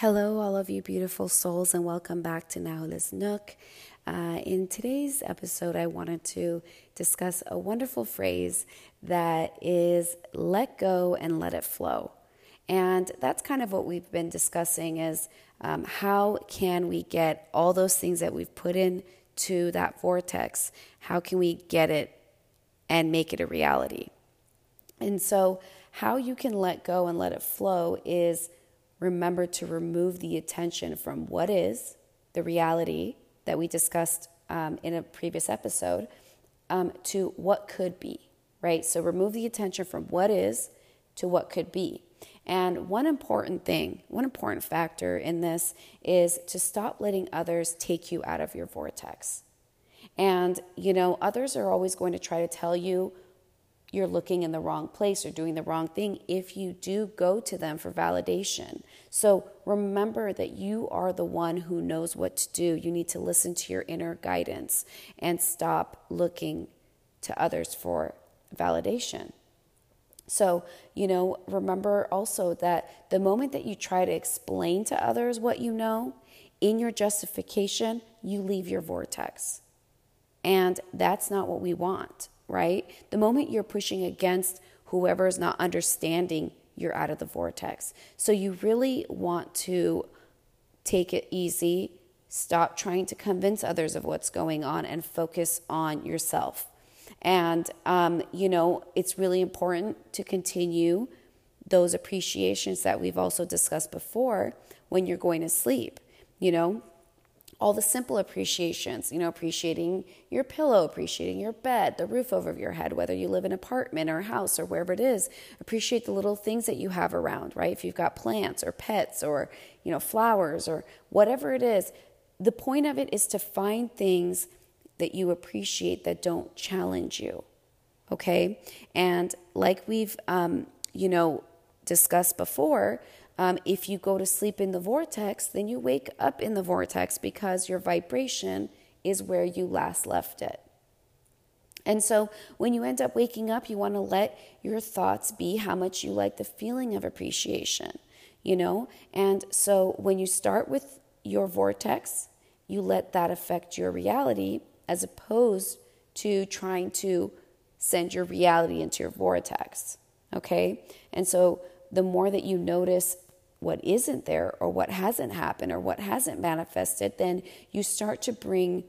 Hello, all of you beautiful souls, and welcome back to Nahuala's Nook. Uh, in today's episode, I wanted to discuss a wonderful phrase that is let go and let it flow. And that's kind of what we've been discussing is um, how can we get all those things that we've put into that vortex, how can we get it and make it a reality? And so, how you can let go and let it flow is remember to remove the attention from what is, the reality that we discussed um, in a previous episode, um, to what could be, right? So remove the attention from what is to what could be. And one important thing, one important factor in this is to stop letting others take you out of your vortex. And, you know, others are always going to try to tell you you're looking in the wrong place or doing the wrong thing if you do go to them for validation. So remember that you are the one who knows what to do. You need to listen to your inner guidance and stop looking to others for validation. So, you know, remember also that the moment that you try to explain to others what you know, in your justification, you leave your vortex. And that's not what we want right? The moment you're pushing against whoever is not understanding, you're out of the vortex. So you really want to take it easy, stop trying to convince others of what's going on, and focus on yourself. And, um, you know, it's really important to continue those appreciations that we've also discussed before when you're going to sleep. You know, all the simple appreciations, you know, appreciating your pillow, appreciating your bed, the roof over your head, whether you live in an apartment or a house or wherever it is. Appreciate the little things that you have around, right? If you've got plants or pets or, you know, flowers or whatever it is, the point of it is to find things that you appreciate that don't challenge you. Okay? And like we've, um, you know, discussed before, um, if you go to sleep in the vortex, then you wake up in the vortex because your vibration is where you last left it. And so when you end up waking up, you want to let your thoughts be how much you like the feeling of appreciation, you know? And so when you start with your vortex, you let that affect your reality as opposed to trying to send your reality into your vortex, okay? And so the more that you notice what isn't there or what hasn't happened or what hasn't manifested, then you start to bring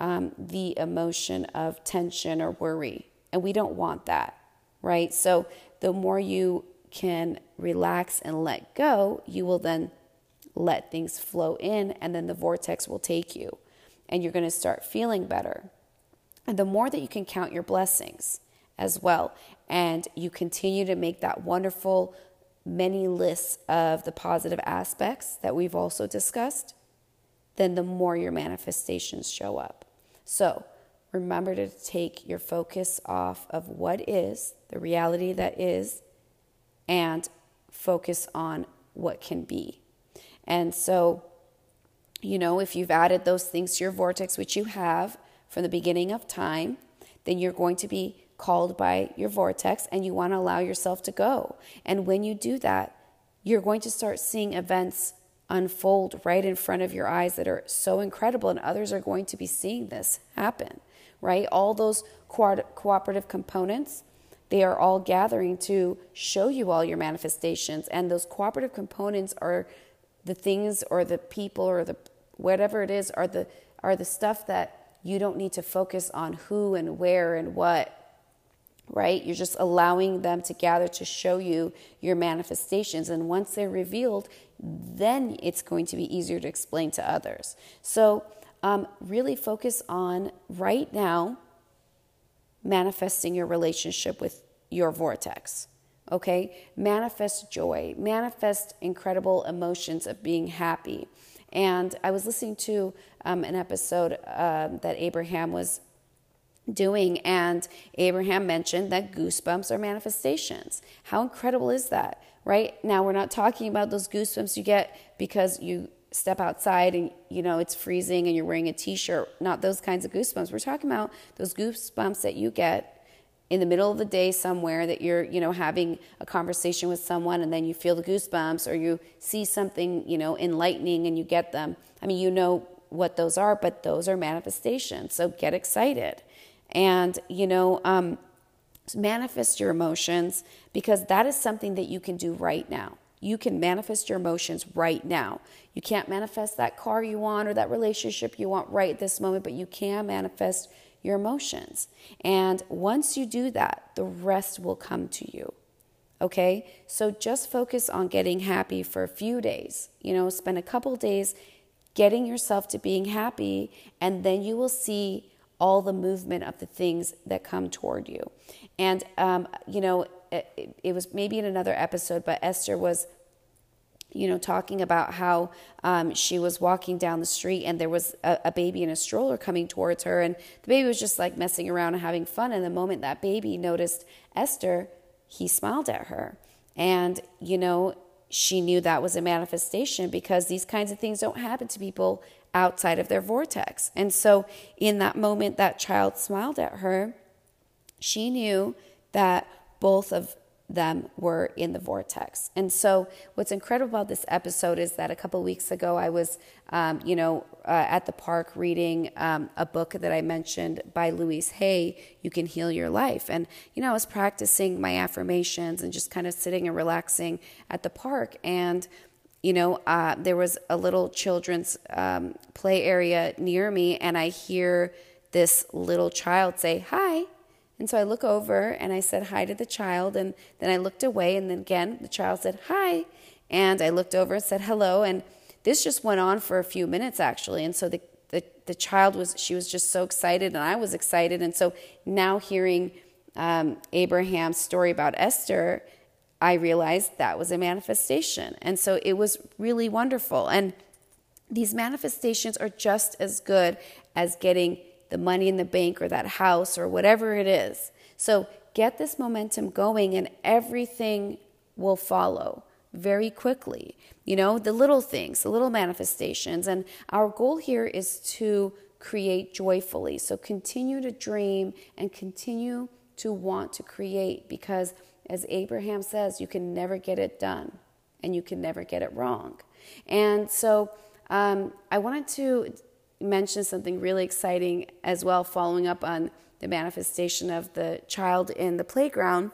um, the emotion of tension or worry. And we don't want that, right? So the more you can relax and let go, you will then let things flow in, and then the vortex will take you. And you're going to start feeling better. And the more that you can count your blessings as well, and you continue to make that wonderful many lists of the positive aspects that we've also discussed, then the more your manifestations show up. So remember to take your focus off of what is, the reality that is, and focus on what can be. And so, you know, if you've added those things to your vortex, which you have from the beginning of time, then you're going to be called by your vortex and you want to allow yourself to go. And when you do that, you're going to start seeing events unfold right in front of your eyes that are so incredible, and others are going to be seeing this happen, right? All those co- cooperative components, they are all gathering to show you all your manifestations. And those cooperative components are the things or the people or the whatever it is are the are the stuff that you don't need to focus on who and where and what right? You're just allowing them to gather to show you your manifestations. And once they're revealed, then it's going to be easier to explain to others. So, um, really focus on right now manifesting your relationship with your vortex. Okay? Manifest joy, manifest incredible emotions of being happy. And I was listening to um, an episode uh, that Abraham was doing. And Abraham mentioned that goosebumps are manifestations. How incredible is that, right? Now, we're not talking about those goosebumps you get because you step outside and you know it's freezing and you're wearing a t-shirt not those kinds of goosebumps we're talking about those goosebumps that you get in the middle of the day somewhere that you're, you know, having a conversation with someone and then you feel the goosebumps or you see something, you know, enlightening and you get them. I mean, you know what those are, but those are manifestations. So get excited. And, you know, um, manifest your emotions because that is something that you can do right now. You can manifest your emotions right now. You can't manifest that car you want or that relationship you want right this moment, but you can manifest your emotions. And once you do that, the rest will come to you. Okay? So just focus on getting happy for a few days. You know, spend a couple days getting yourself to being happy, and then you will see all the movement of the things that come toward you. And, um, you know, it, it, was maybe in another episode, but Esther was, you know, talking about how um, she was walking down the street and there was a, a, baby in a stroller coming towards her. And the baby was just like messing around and having fun. And the moment that baby noticed Esther, he smiled at her. And, you know, she knew that was a manifestation because these kinds of things don't happen to people outside of their vortex. And so, in that moment, that child smiled at her. She knew that both of them were in the vortex. And so, what's incredible about this episode is that a couple weeks ago, I was, um, you know, uh, at the park reading um, a book that I mentioned by Louise Hay, You Can Heal Your Life. And, you know, I was practicing my affirmations and just kind of sitting and relaxing at the park. And, you know, uh, there was a little children's um, play area near me, and I hear this little child say, Hi. And so I look over and I said hi to the child, and then I looked away, and then again, the child said hi. And I looked over and said hello, and this just went on for a few minutes actually. And so the, the, the child was, she was just so excited, and I was excited. And so now hearing um, Abraham's story about Esther, I realized that was a manifestation. And so it was really wonderful. And these manifestations are just as good as getting the money in the bank or that house or whatever it is. So get this momentum going and everything will follow very quickly. You know, the little things, the little manifestations. And our goal here is to create joyfully. So continue to dream and continue to want to create because as Abraham says, you can never get it done and you can never get it wrong. And so um, I wanted to mention something really exciting as well, following up on the manifestation of the child in the playground.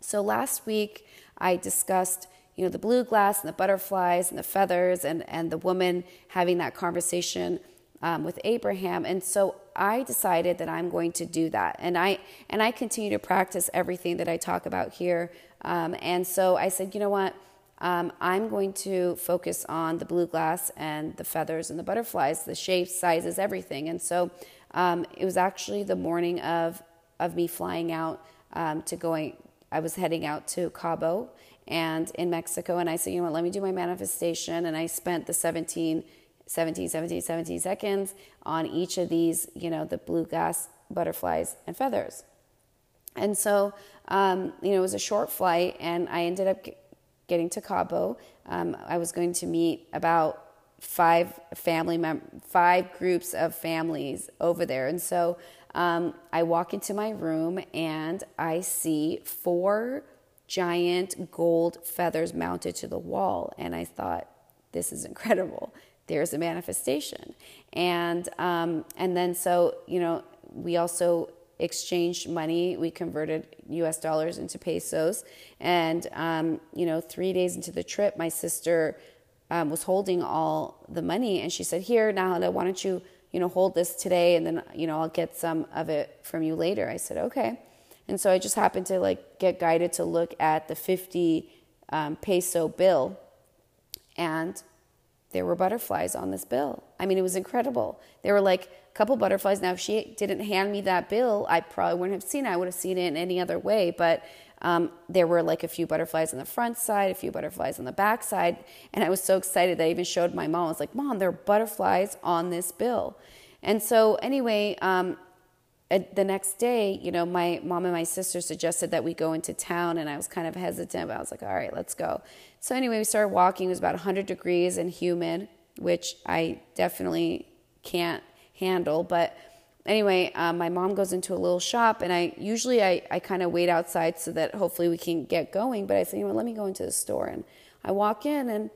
So last week I discussed you know the blue glass and the butterflies and the feathers and, and the woman having that conversation um, with Abraham. And so I decided that I'm going to do that, and I and I continue to practice everything that I talk about here. Um, and so I said, you know what? Um, I'm going to focus on the blue glass and the feathers and the butterflies, the shapes, sizes, everything. And so um, it was actually the morning of of me flying out um, to going. I was heading out to Cabo and in Mexico, and I said, you know what? Let me do my manifestation, and I spent the 17 17, 17, 17 seconds on each of these, you know, the blue glass, butterflies, and feathers. And so, um, you know, it was a short flight, and I ended up getting to Cabo. Um, I was going to meet about five family mem- five groups of families over there, and so um, I walk into my room and I see four giant gold feathers mounted to the wall, and I thought, this is incredible there's a manifestation. And um, and then so you know we also exchanged money. We converted U.S. dollars into pesos, and um, you know three days into the trip, my sister um, was holding all the money, and she said, "Here, Nahala, why don't you you know hold this today, and then you know I'll get some of it from you later." I said, "Okay." And so I just happened to like get guided to look at the 50 um, peso bill, and there were butterflies on this bill. I mean, it was incredible. There were like a couple butterflies. Now, if she didn't hand me that bill, I probably wouldn't have seen it. I would have seen it in any other way. But um, there were like a few butterflies on the front side, a few butterflies on the back side. And I was so excited that I even showed my mom. I was like, Mom, there are butterflies on this bill. And so, anyway, um, the next day, you know, my mom and my sister suggested that we go into town, and I was kind of hesitant, but I was like, all right, let's go. So, anyway, we started walking. It was about 100 degrees and humid, which I definitely can't handle. But anyway, um, my mom goes into a little shop, and I usually I, I kind of wait outside so that hopefully we can get going. But I said, you know, let me go into the store, and I walk in, and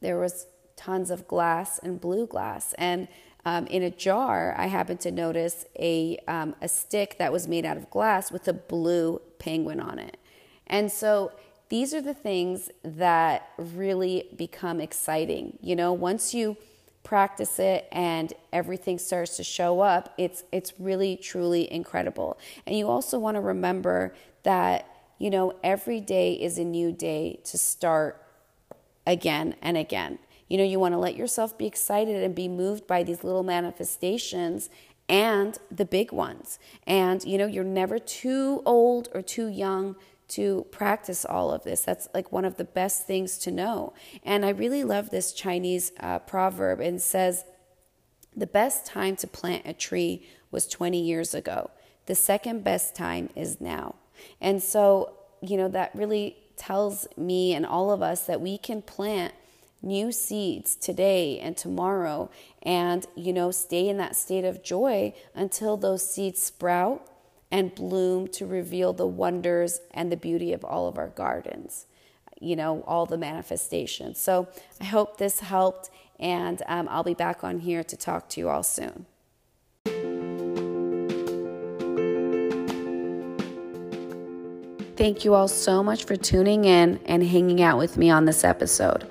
there was tons of glass and blue glass, and um, in a jar, I happened to notice a um, a stick that was made out of glass with a blue penguin on it, and so these are the things that really become exciting. You know, once you practice it and everything starts to show up, it's it's really truly incredible. And you also want to remember that, you know, every day is a new day to start again and again. You know, you want to let yourself be excited and be moved by these little manifestations and the big ones. And you know, you're never too old or too young to practice all of this. That's like one of the best things to know. And I really love this Chinese uh, proverb and says, the best time to plant a tree was 20 years ago. The second best time is now. And so, you know, that really tells me and all of us that we can plant new seeds today and tomorrow and, you know, stay in that state of joy until those seeds sprout and bloom to reveal the wonders and the beauty of all of our gardens, you know, all the manifestations. So I hope this helped, and um, I'll be back on here to talk to you all soon. Thank you all so much for tuning in and hanging out with me on this episode.